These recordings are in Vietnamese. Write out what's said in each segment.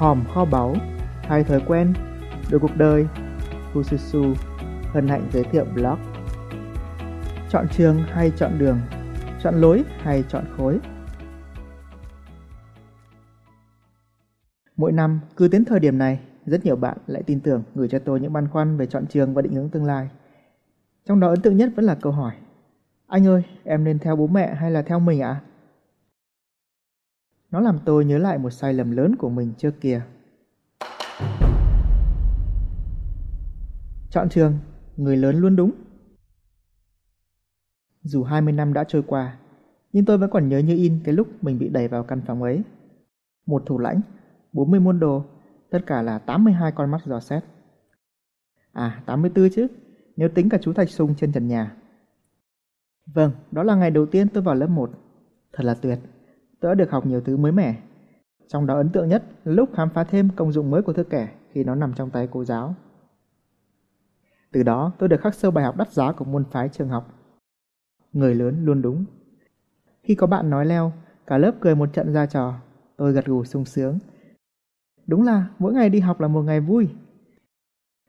hòm kho báu, hay thói quen, đổi cuộc đời, Fususu hân hạnh giới thiệu blog. Chọn trường hay chọn đường, chọn lối hay chọn khối. Mỗi năm, cứ đến thời điểm này, rất nhiều bạn lại tin tưởng gửi cho tôi những băn khoăn về chọn trường và định hướng tương lai. Trong đó ấn tượng nhất vẫn là câu hỏi Anh ơi, em nên theo bố mẹ hay là theo mình ạ? À? Nó làm tôi nhớ lại một sai lầm lớn của mình trước kia. Chọn trường, người lớn luôn đúng. Dù 20 năm đã trôi qua, nhưng tôi vẫn còn nhớ như in cái lúc mình bị đẩy vào căn phòng ấy. Một thủ lãnh, 40 môn đồ, tất cả là 82 con mắt dò xét. À, 84 chứ, nếu tính cả chú Thạch Sung trên trần nhà. Vâng, đó là ngày đầu tiên tôi vào lớp 1. Thật là tuyệt, tôi đã được học nhiều thứ mới mẻ. Trong đó ấn tượng nhất là lúc khám phá thêm công dụng mới của thước kẻ khi nó nằm trong tay cô giáo. Từ đó tôi được khắc sâu bài học đắt giá của môn phái trường học. Người lớn luôn đúng. Khi có bạn nói leo, cả lớp cười một trận ra trò, tôi gật gù sung sướng. Đúng là mỗi ngày đi học là một ngày vui.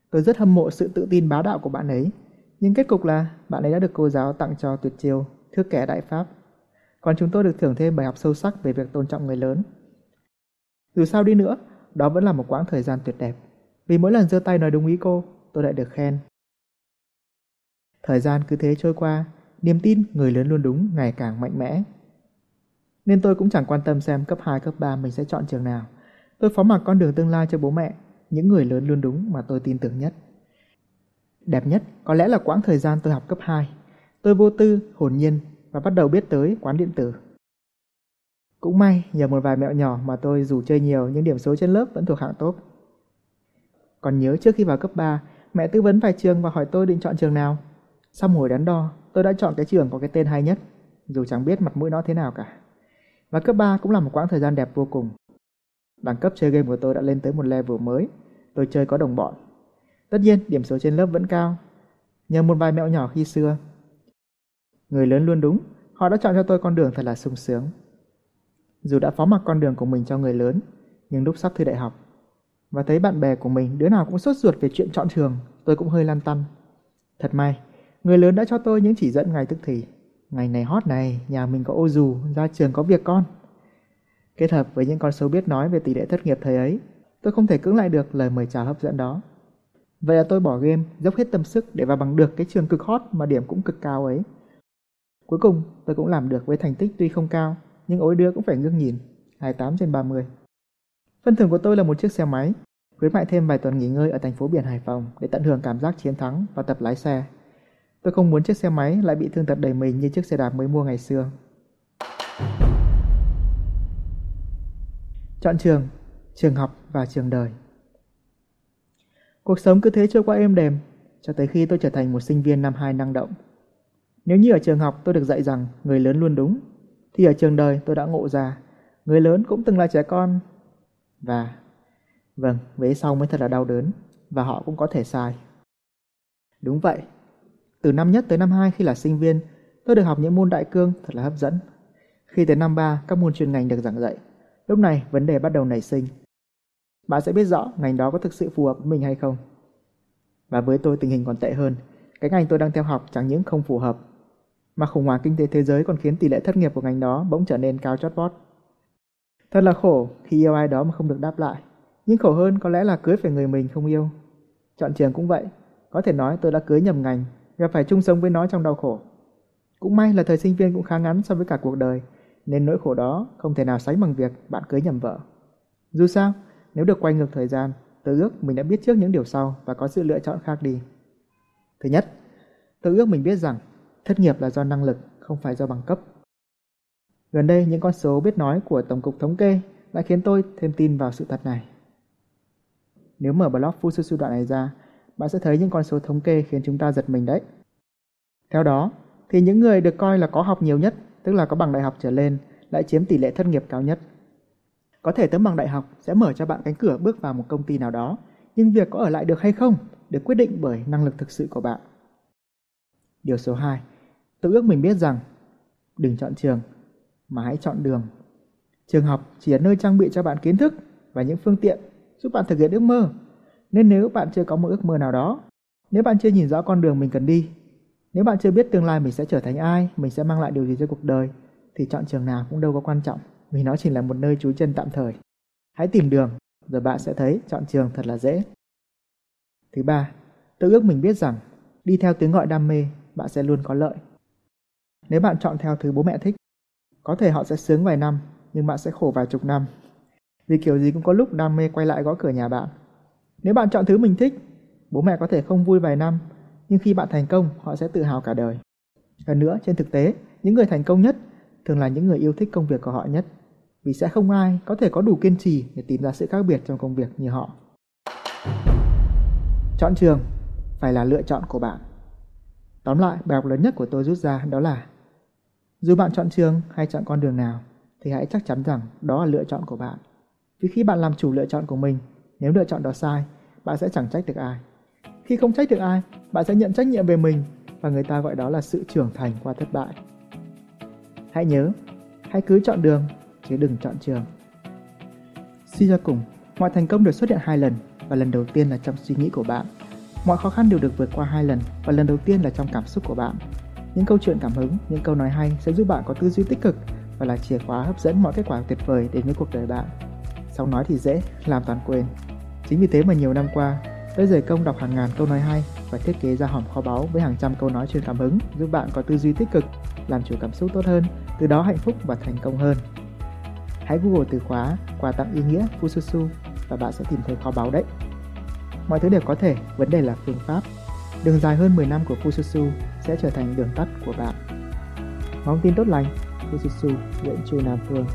Tôi rất hâm mộ sự tự tin bá đạo của bạn ấy, nhưng kết cục là bạn ấy đã được cô giáo tặng cho tuyệt chiêu thước kẻ đại pháp. Còn chúng tôi được thưởng thêm bài học sâu sắc về việc tôn trọng người lớn. Dù sao đi nữa, đó vẫn là một quãng thời gian tuyệt đẹp. Vì mỗi lần giơ tay nói đúng ý cô, tôi lại được khen. Thời gian cứ thế trôi qua, niềm tin người lớn luôn đúng ngày càng mạnh mẽ. Nên tôi cũng chẳng quan tâm xem cấp 2, cấp 3 mình sẽ chọn trường nào. Tôi phó mặc con đường tương lai cho bố mẹ, những người lớn luôn đúng mà tôi tin tưởng nhất. Đẹp nhất có lẽ là quãng thời gian tôi học cấp 2. Tôi vô tư, hồn nhiên và bắt đầu biết tới quán điện tử. Cũng may nhờ một vài mẹo nhỏ mà tôi dù chơi nhiều nhưng điểm số trên lớp vẫn thuộc hạng tốt. Còn nhớ trước khi vào cấp 3, mẹ tư vấn vài trường và hỏi tôi định chọn trường nào. Sau hồi đắn đo, tôi đã chọn cái trường có cái tên hay nhất, dù chẳng biết mặt mũi nó thế nào cả. Và cấp 3 cũng là một quãng thời gian đẹp vô cùng. Đẳng cấp chơi game của tôi đã lên tới một level mới, tôi chơi có đồng bọn. Tất nhiên, điểm số trên lớp vẫn cao, nhờ một vài mẹo nhỏ khi xưa. Người lớn luôn đúng, họ đã chọn cho tôi con đường thật là sung sướng. Dù đã phó mặc con đường của mình cho người lớn, nhưng lúc sắp thi đại học, và thấy bạn bè của mình đứa nào cũng sốt ruột về chuyện chọn trường, tôi cũng hơi lăn tăn. Thật may, Người lớn đã cho tôi những chỉ dẫn ngay tức thì. Ngày này hot này, nhà mình có ô dù, ra trường có việc con. Kết hợp với những con số biết nói về tỷ lệ thất nghiệp thời ấy, tôi không thể cưỡng lại được lời mời chào hấp dẫn đó. Vậy là tôi bỏ game, dốc hết tâm sức để vào bằng được cái trường cực hot mà điểm cũng cực cao ấy. Cuối cùng, tôi cũng làm được với thành tích tuy không cao, nhưng ối đứa cũng phải ngước nhìn, 28 trên 30. Phân thưởng của tôi là một chiếc xe máy, khuyến mại thêm vài tuần nghỉ ngơi ở thành phố biển Hải Phòng để tận hưởng cảm giác chiến thắng và tập lái xe. Tôi không muốn chiếc xe máy lại bị thương tật đầy mình như chiếc xe đạp mới mua ngày xưa. Chọn trường, trường học và trường đời. Cuộc sống cứ thế trôi qua êm đềm, cho tới khi tôi trở thành một sinh viên năm 2 năng động. Nếu như ở trường học tôi được dạy rằng người lớn luôn đúng, thì ở trường đời tôi đã ngộ ra, người lớn cũng từng là trẻ con. Và, vâng, vế sau mới thật là đau đớn, và họ cũng có thể sai. Đúng vậy, từ năm nhất tới năm 2 khi là sinh viên, tôi được học những môn đại cương thật là hấp dẫn. Khi tới năm 3, các môn chuyên ngành được giảng dạy. Lúc này, vấn đề bắt đầu nảy sinh. Bạn sẽ biết rõ ngành đó có thực sự phù hợp với mình hay không. Và với tôi tình hình còn tệ hơn. Cái ngành tôi đang theo học chẳng những không phù hợp, mà khủng hoảng kinh tế thế giới còn khiến tỷ lệ thất nghiệp của ngành đó bỗng trở nên cao chót vót. Thật là khổ khi yêu ai đó mà không được đáp lại. Nhưng khổ hơn có lẽ là cưới phải người mình không yêu. Chọn trường cũng vậy. Có thể nói tôi đã cưới nhầm ngành và phải chung sống với nó trong đau khổ. Cũng may là thời sinh viên cũng khá ngắn so với cả cuộc đời, nên nỗi khổ đó không thể nào sánh bằng việc bạn cưới nhầm vợ. Dù sao, nếu được quay ngược thời gian, tôi ước mình đã biết trước những điều sau và có sự lựa chọn khác đi. Thứ nhất, tôi ước mình biết rằng thất nghiệp là do năng lực, không phải do bằng cấp. Gần đây, những con số biết nói của Tổng cục Thống kê lại khiến tôi thêm tin vào sự thật này. Nếu mở blog Fususu đoạn này ra, bạn sẽ thấy những con số thống kê khiến chúng ta giật mình đấy. Theo đó, thì những người được coi là có học nhiều nhất, tức là có bằng đại học trở lên, lại chiếm tỷ lệ thất nghiệp cao nhất. Có thể tấm bằng đại học sẽ mở cho bạn cánh cửa bước vào một công ty nào đó, nhưng việc có ở lại được hay không được quyết định bởi năng lực thực sự của bạn. Điều số 2. Tự ước mình biết rằng đừng chọn trường, mà hãy chọn đường. Trường học chỉ là nơi trang bị cho bạn kiến thức, và những phương tiện giúp bạn thực hiện ước mơ. Nên nếu bạn chưa có một ước mơ nào đó, nếu bạn chưa nhìn rõ con đường mình cần đi, nếu bạn chưa biết tương lai mình sẽ trở thành ai, mình sẽ mang lại điều gì cho cuộc đời, thì chọn trường nào cũng đâu có quan trọng, vì nó chỉ là một nơi trú chân tạm thời. Hãy tìm đường, rồi bạn sẽ thấy chọn trường thật là dễ. Thứ ba, tự ước mình biết rằng đi theo tiếng gọi đam mê, bạn sẽ luôn có lợi. Nếu bạn chọn theo thứ bố mẹ thích, có thể họ sẽ sướng vài năm, nhưng bạn sẽ khổ vài chục năm. Vì kiểu gì cũng có lúc đam mê quay lại gõ cửa nhà bạn. Nếu bạn chọn thứ mình thích, bố mẹ có thể không vui vài năm, nhưng khi bạn thành công, họ sẽ tự hào cả đời. Hơn nữa, trên thực tế, những người thành công nhất thường là những người yêu thích công việc của họ nhất, vì sẽ không ai có thể có đủ kiên trì để tìm ra sự khác biệt trong công việc như họ. Chọn trường phải là lựa chọn của bạn. Tóm lại, bài học lớn nhất của tôi rút ra đó là dù bạn chọn trường hay chọn con đường nào thì hãy chắc chắn rằng đó là lựa chọn của bạn. Vì khi bạn làm chủ lựa chọn của mình, nếu lựa chọn đó sai, bạn sẽ chẳng trách được ai. Khi không trách được ai, bạn sẽ nhận trách nhiệm về mình và người ta gọi đó là sự trưởng thành qua thất bại. Hãy nhớ, hãy cứ chọn đường chứ đừng chọn trường. Suy ra cùng, mọi thành công đều xuất hiện hai lần và lần đầu tiên là trong suy nghĩ của bạn. Mọi khó khăn đều được vượt qua hai lần và lần đầu tiên là trong cảm xúc của bạn. Những câu chuyện cảm hứng, những câu nói hay sẽ giúp bạn có tư duy tích cực và là chìa khóa hấp dẫn mọi kết quả tuyệt vời đến với cuộc đời bạn. Sau nói thì dễ, làm toàn quên. Chính vì thế mà nhiều năm qua, tôi dày công đọc hàng ngàn câu nói hay và thiết kế ra hòm kho báu với hàng trăm câu nói truyền cảm hứng giúp bạn có tư duy tích cực, làm chủ cảm xúc tốt hơn, từ đó hạnh phúc và thành công hơn. Hãy Google từ khóa quà tặng ý nghĩa Fususu và bạn sẽ tìm thấy kho báu đấy. Mọi thứ đều có thể, vấn đề là phương pháp. Đường dài hơn 10 năm của Fususu sẽ trở thành đường tắt của bạn. Mong tin tốt lành, Fususu, Nguyễn Chu Nam Phương